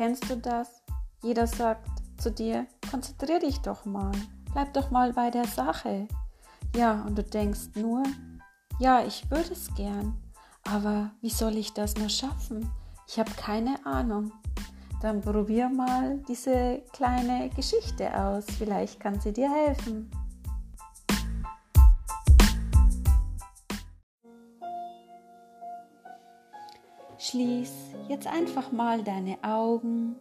Kennst du das? Jeder sagt zu dir, konzentrier dich doch mal, bleib doch mal bei der Sache. Ja, und du denkst nur, ja, ich würde es gern, aber wie soll ich das nur schaffen? Ich habe keine Ahnung. Dann probier mal diese kleine Geschichte aus. Vielleicht kann sie dir helfen. Schließ jetzt einfach mal deine Augen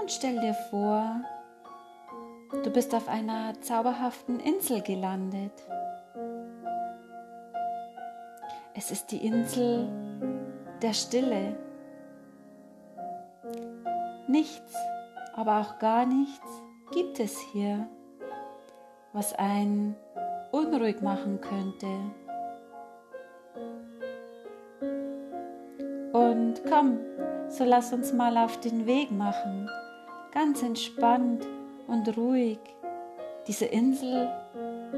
und stell dir vor, du bist auf einer zauberhaften Insel gelandet. Es ist die Insel der Stille. Nichts, aber auch gar nichts gibt es hier, was einen unruhig machen könnte. Komm, so lass uns mal auf den Weg machen, ganz entspannt und ruhig, diese Insel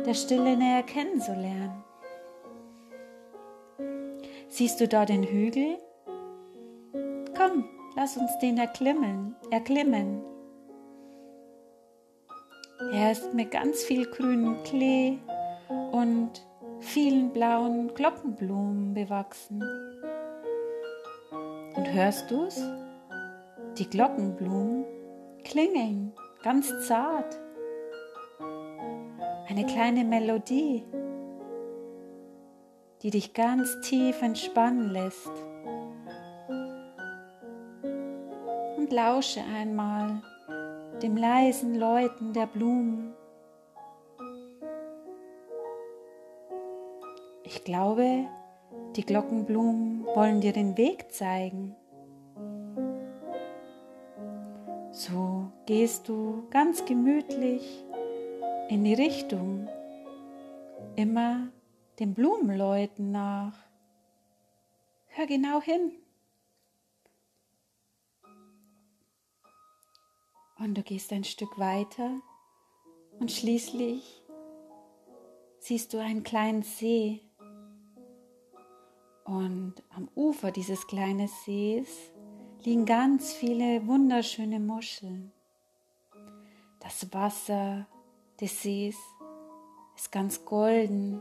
der Stille näher kennenzulernen. Siehst du da den Hügel? Komm, lass uns den erklimmen, erklimmen. Er ist mit ganz viel grünem Klee und vielen blauen Glockenblumen bewachsen. Und hörst du's? Die Glockenblumen klingeln ganz zart. Eine kleine Melodie die dich ganz tief entspannen lässt. Und lausche einmal dem leisen Läuten der Blumen. Ich glaube, die Glockenblumen wollen dir den Weg zeigen. So gehst du ganz gemütlich in die Richtung, immer den Blumenläuten nach. Hör genau hin. Und du gehst ein Stück weiter und schließlich siehst du einen kleinen See. Und am Ufer dieses kleinen Sees liegen ganz viele wunderschöne Muscheln. Das Wasser des Sees ist ganz golden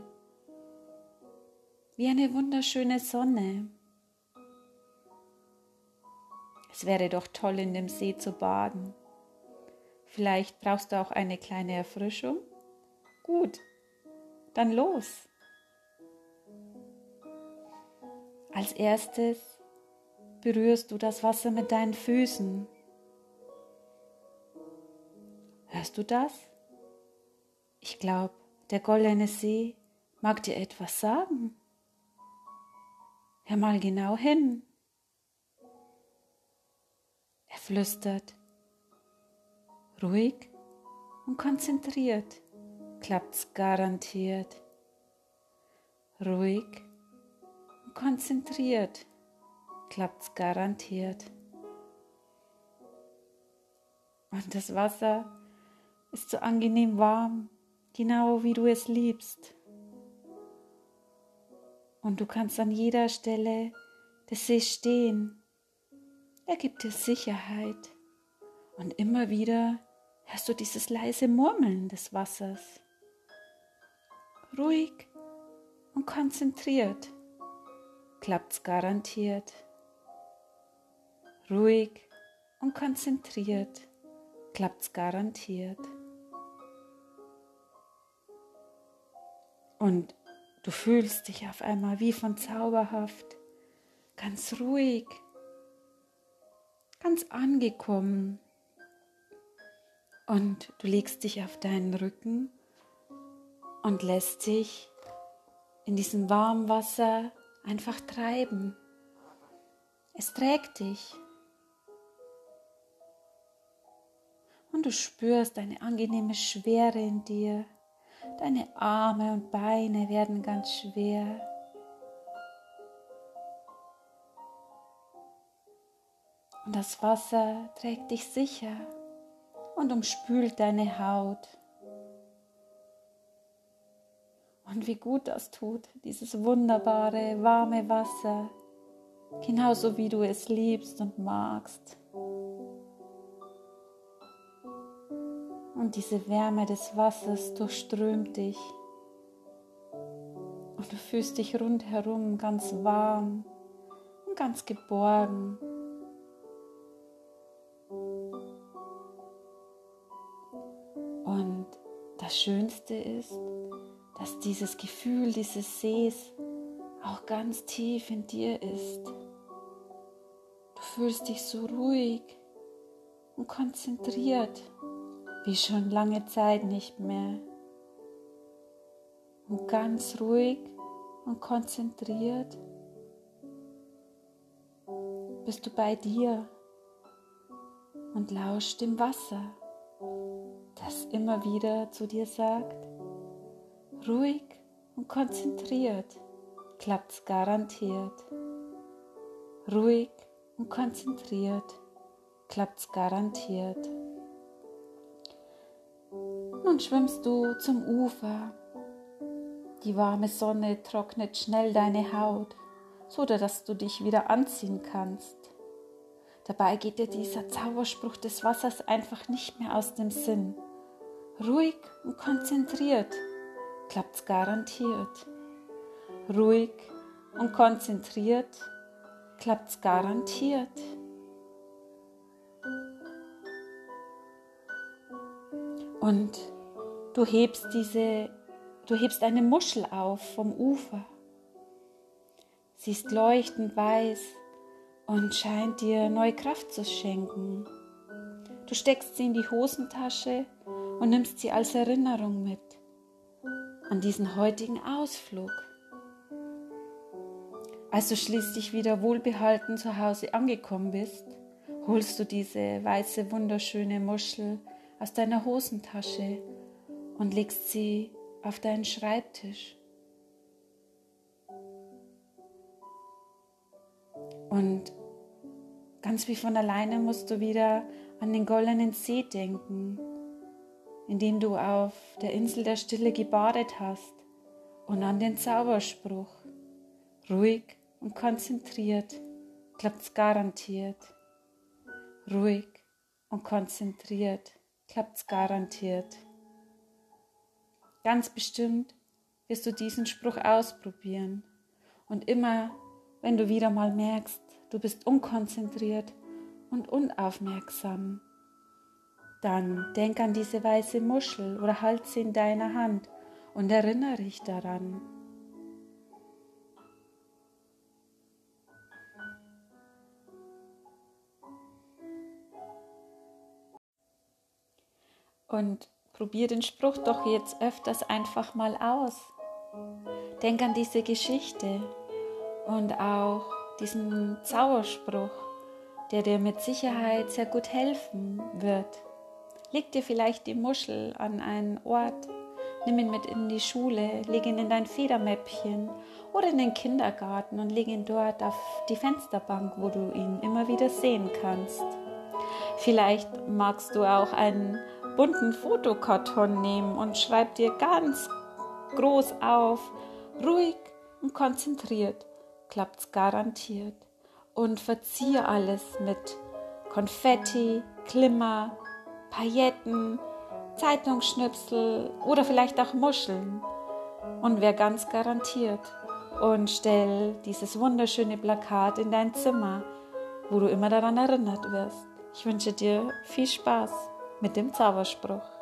wie eine wunderschöne Sonne. Es wäre doch toll, in dem See zu baden. Vielleicht brauchst du auch eine kleine Erfrischung? Gut, dann los. Als erstes berührst du das Wasser mit deinen Füßen. Hörst du das? Ich glaube, der goldene See mag dir etwas sagen. Hör mal genau hin. Er flüstert. Ruhig und konzentriert klappt's garantiert. Ruhig konzentriert klappt's garantiert. Und das Wasser ist so angenehm warm, genau wie du es liebst und du kannst an jeder Stelle des Sees stehen. Er gibt dir Sicherheit und immer wieder hörst du dieses leise Murmeln des Wassers. Ruhig und konzentriert klappt's garantiert. Ruhig und konzentriert klappt's garantiert. Und Du fühlst dich auf einmal wie von zauberhaft, ganz ruhig, ganz angekommen. Und du legst dich auf deinen Rücken und lässt dich in diesem warmen Wasser einfach treiben. Es trägt dich. Und du spürst eine angenehme Schwere in dir. Deine Arme und Beine werden ganz schwer. Und das Wasser trägt dich sicher und umspült deine Haut. Und wie gut das tut, dieses wunderbare, warme Wasser. genauso wie du es liebst und magst. Und diese Wärme des Wassers durchströmt dich. Und du fühlst dich rundherum ganz warm und ganz geborgen. Und das Schönste ist, dass dieses Gefühl dieses Sees auch ganz tief in dir ist. Du fühlst dich so ruhig und konzentriert wie schon lange Zeit nicht mehr. Und ganz ruhig und konzentriert bist du bei dir und lauscht dem Wasser, das immer wieder zu dir sagt, ruhig und konzentriert klappt's garantiert. Ruhig und konzentriert klappt's garantiert. Nun schwimmst du zum Ufer. Die warme Sonne trocknet schnell deine Haut, so dass du dich wieder anziehen kannst. Dabei geht dir dieser Zauberspruch des Wassers einfach nicht mehr aus dem Sinn. Ruhig und konzentriert klappt's garantiert. Ruhig und konzentriert klappt's garantiert. Und Du hebst diese, du hebst eine Muschel auf vom Ufer. Sie ist leuchtend weiß und scheint dir neue Kraft zu schenken. Du steckst sie in die Hosentasche und nimmst sie als Erinnerung mit an diesen heutigen Ausflug. Als du schließlich wieder wohlbehalten zu Hause angekommen bist, holst du diese weiße, wunderschöne Muschel aus deiner Hosentasche und legst sie auf deinen Schreibtisch. Und ganz wie von alleine musst du wieder an den goldenen See denken, in dem du auf der Insel der Stille gebadet hast und an den Zauberspruch. Ruhig und konzentriert klappt's garantiert. Ruhig und konzentriert klappt's garantiert. Ganz bestimmt wirst du diesen Spruch ausprobieren. Und immer, wenn du wieder mal merkst, du bist unkonzentriert und unaufmerksam, dann denk an diese weiße Muschel oder halt sie in deiner Hand und erinnere dich daran. Und Probier den Spruch doch jetzt öfters einfach mal aus. Denk an diese Geschichte und auch diesen Zauberspruch, der dir mit Sicherheit sehr gut helfen wird. Leg dir vielleicht die Muschel an einen Ort, nimm ihn mit in die Schule, leg ihn in dein Federmäppchen oder in den Kindergarten und leg ihn dort auf die Fensterbank, wo du ihn immer wieder sehen kannst. Vielleicht magst du auch einen bunten Fotokarton nehmen und schreib dir ganz groß auf, ruhig und konzentriert, klappt's garantiert. Und verziehe alles mit Konfetti, Glimmer, Pailletten, Zeitungsschnipsel oder vielleicht auch Muscheln. Und wer ganz garantiert. Und stell dieses wunderschöne Plakat in dein Zimmer, wo du immer daran erinnert wirst. Ich wünsche dir viel Spaß mit dem Zauberspruch.